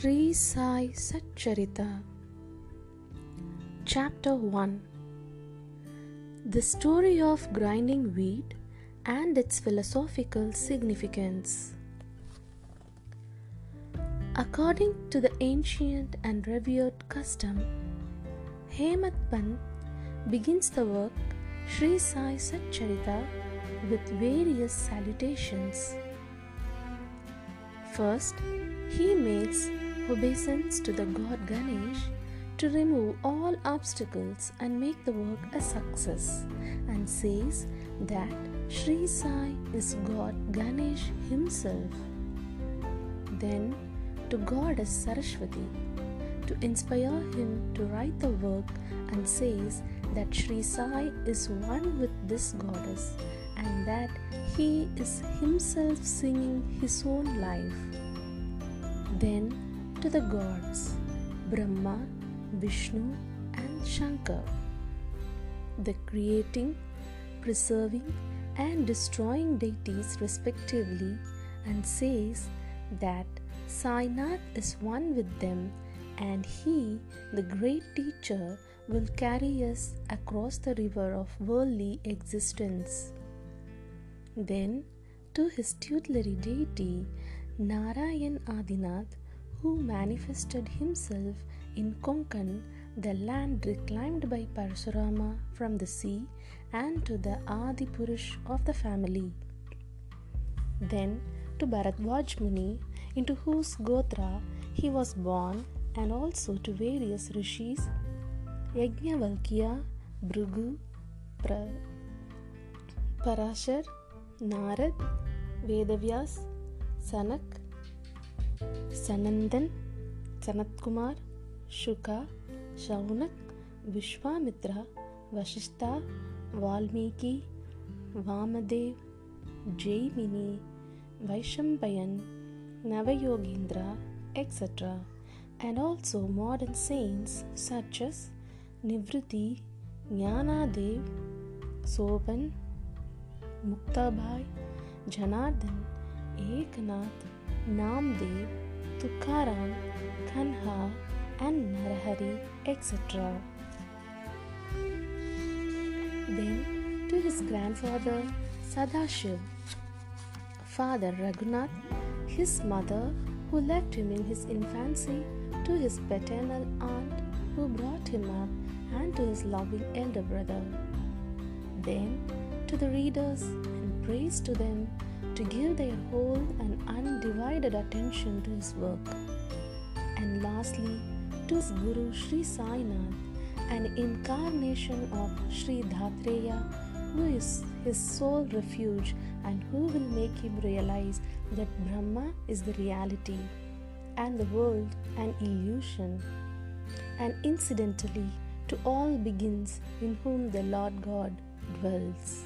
Sri Sai Satcharita Chapter 1 The story of grinding wheat and its philosophical significance. According to the ancient and revered custom, Hemat Pant begins the work Sri Sai Satcharita with various salutations. First, he makes obeisance to the god Ganesh to remove all obstacles and make the work a success and says that Sri Sai is God Ganesh himself. Then to goddess Saraswati to inspire him to write the work and says that Sri Sai is one with this goddess and that he is himself singing his own life. Then to the gods Brahma, Vishnu, and Shankar. The creating, preserving, and destroying deities respectively, and says that Sainath is one with them, and he, the great teacher, will carry us across the river of worldly existence. Then, to his tutelary deity, Narayan Adinath, who manifested himself in Konkan, the land reclaimed by Parashurama from the sea, and to the Adi Purush of the family. Then to Bharadwaj Muni, into whose Gotra he was born, and also to various rishis Yajnavalkya, Bhrigu, pra- Parashar, Narad, Vedavyas, Sanak, Sanandan Sanat Kumar Shuka Shaunak Vishwamitra Vashishtha Valmiki Vamadev Jaimini Vaishampayan Navayogindra etcetera and also modern saints such as Nivritti Dnyanadev Sopan मुक्ताभाई Janardan Eknath Namdev Tukaram, Kanha, and Narahari, etc. Then to his grandfather Sadashiv, father Raghunath, his mother who left him in his infancy, to his paternal aunt who brought him up, and to his loving elder brother. Then to the readers and praise to them to give their whole and undivided attention to his work. And lastly, to his Guru Sri Sainath, an incarnation of Sri Dattatreya, who is his sole refuge and who will make him realize that Brahma is the reality and the world an illusion. And incidentally, to all begins in whom the Lord God dwells.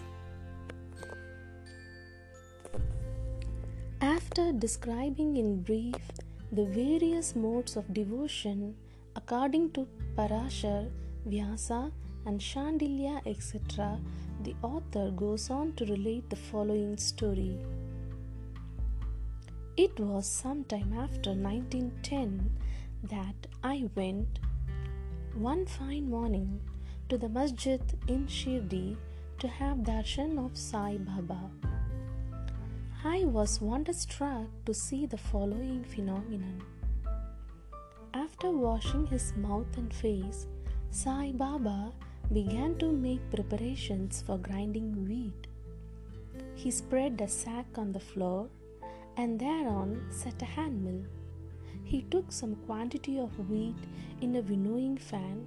After describing in brief the various modes of devotion according to Parashar, Vyasa, and Shandilya, etc., the author goes on to relate the following story. It was sometime after 1910 that I went one fine morning to the masjid in Shirdi to have darshan of Sai Baba. I was wonderstruck to see the following phenomenon. After washing his mouth and face, Sai Baba began to make preparations for grinding wheat. He spread a sack on the floor and thereon set a hand mill. He took some quantity of wheat in a winnowing fan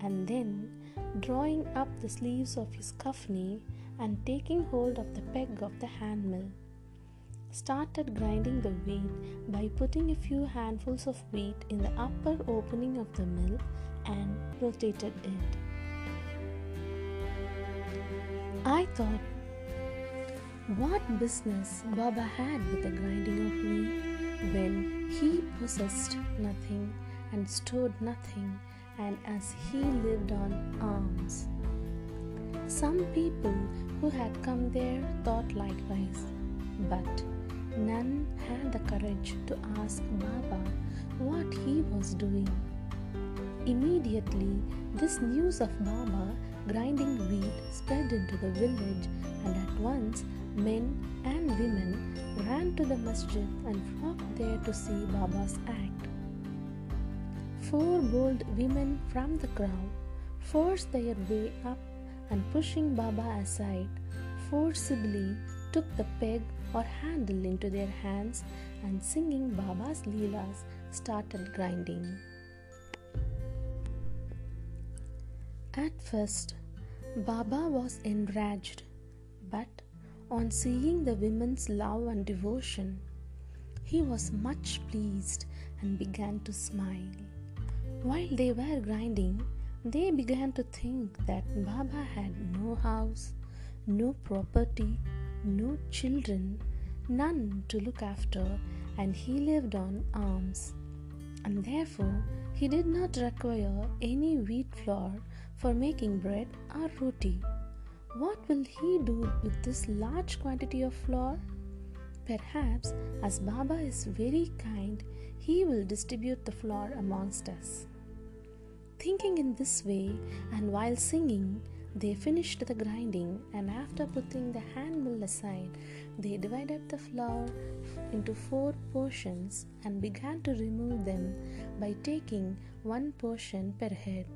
and then, drawing up the sleeves of his kafni and taking hold of the peg of the hand mill, started grinding the wheat by putting a few handfuls of wheat in the upper opening of the mill and rotated it. I thought, what business Baba had with the grinding of wheat when he possessed nothing and stored nothing, and as he lived on alms. Some people who had come there thought likewise, but none had the courage to ask Baba what he was doing. Immediately, this news of Baba grinding wheat spread into the village, and at once men and women ran to the masjid and flocked there to see Baba's act. Four bold women from the crowd forced their way up and pushing Baba aside, forcibly took the peg or handle into their hands and singing Baba's Leelas started grinding. At first, Baba was enraged, but on seeing the women's love and devotion, he was much pleased and began to smile. While they were grinding, they began to think that Baba had no house, no property, no children, none to look after, and he lived on alms. And therefore, he did not require any wheat flour for making bread or roti. What will he do with this large quantity of flour? Perhaps, as Baba is very kind, he will distribute the flour amongst us. Thinking in this way, and while singing, they finished the grinding, and after putting the hand mill aside, they divided the flour into four portions and began to remove them by taking one portion per head.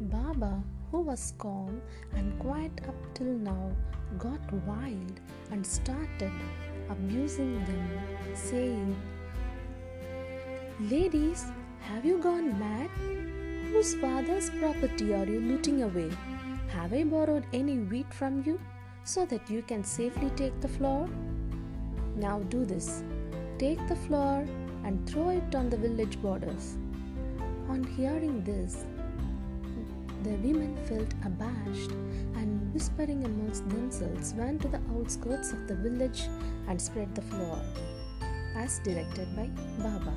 Baba, who was calm and quiet up till now, got wild and started abusing them, saying, Ladies, have you gone mad? Whose father's property are you looting away? Have I borrowed any wheat from you so that you can safely take the flour? Now do this take the flour and throw it on the village borders. On hearing this, the women felt abashed and, whispering amongst themselves, went to the outskirts of the village and spread the floor, as directed by Baba.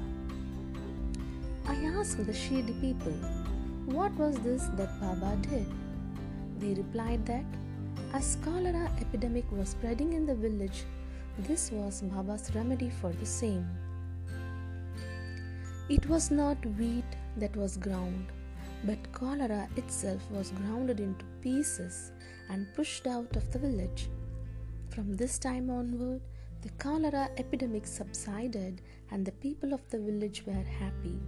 I asked the Shirdi people, what was this that Baba did? They replied that as cholera epidemic was spreading in the village, this was Baba's remedy for the same. It was not wheat that was ground, but cholera itself was grounded into pieces and pushed out of the village. From this time onward, the cholera epidemic subsided and the people of the village were happy.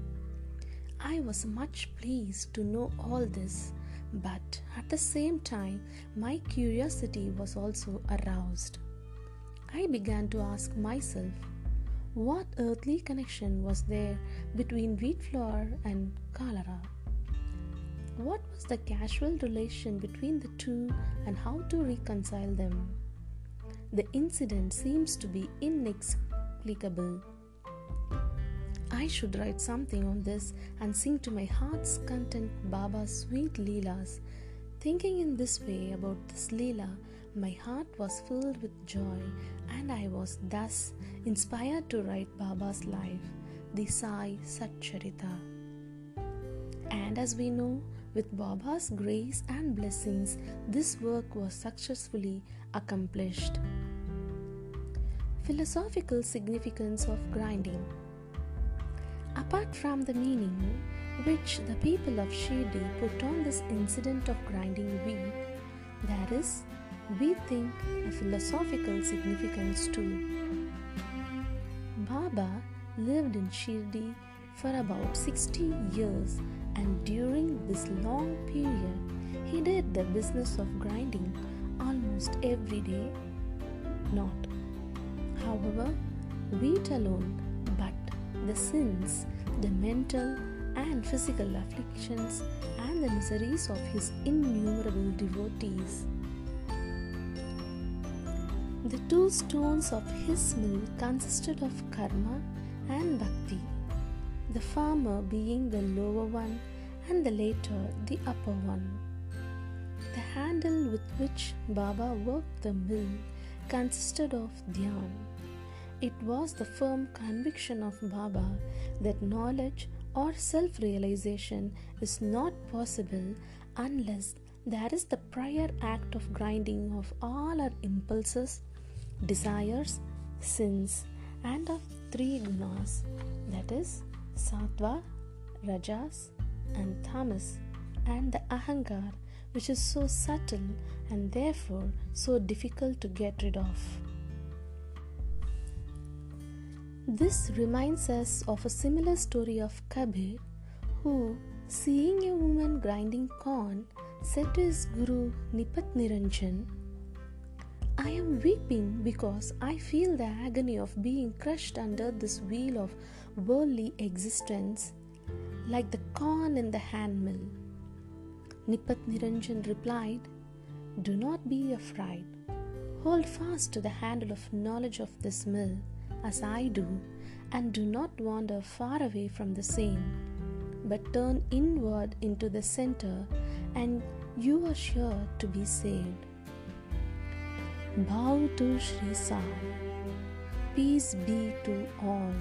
I was much pleased to know all this, but at the same time, my curiosity was also aroused. I began to ask myself, what earthly connection was there between wheat flour and cholera? What was the casual relation between the two and how to reconcile them? The incident seems to be inexplicable. I should write something on this and sing to my heart's content Baba's sweet Leelas. Thinking in this way about this Leela, my heart was filled with joy, and I was thus inspired to write Baba's life, the Sai Satcharita. And as we know, with Baba's grace and blessings, this work was successfully accomplished. Philosophical significance of grinding. Apart from the meaning which the people of Shirdi put on this incident of grinding wheat, there is, we think, a philosophical significance too. Baba lived in Shirdi for about 60 years and during this long period, he did the business of grinding almost every day. Not, however, wheat alone, the sins, the mental and physical afflictions, and the miseries of his innumerable devotees. The two stones of his mill consisted of karma and bhakti the former being the lower one and the latter the upper one. The handle with which Baba worked the mill consisted of dhyan. It was the firm conviction of Baba that knowledge or self realization is not possible unless there is the prior act of grinding of all our impulses, desires, sins and of three gunas that is, sattva, rajas, and tamas, and the ahankar, which is so subtle and therefore so difficult to get rid of. This reminds us of a similar story of Kabir, who, seeing a woman grinding corn, said to his guru Nipat Niranjan, I am weeping because I feel the agony of being crushed under this wheel of worldly existence, like the corn in the handmill. Nipat Niranjan replied, Do not be afraid. Hold fast to the handle of knowledge of this mill as I do, and do not wander far away from the same, but turn inward into the center, and you are sure to be saved. Bow to Shri Sai. Peace be to all.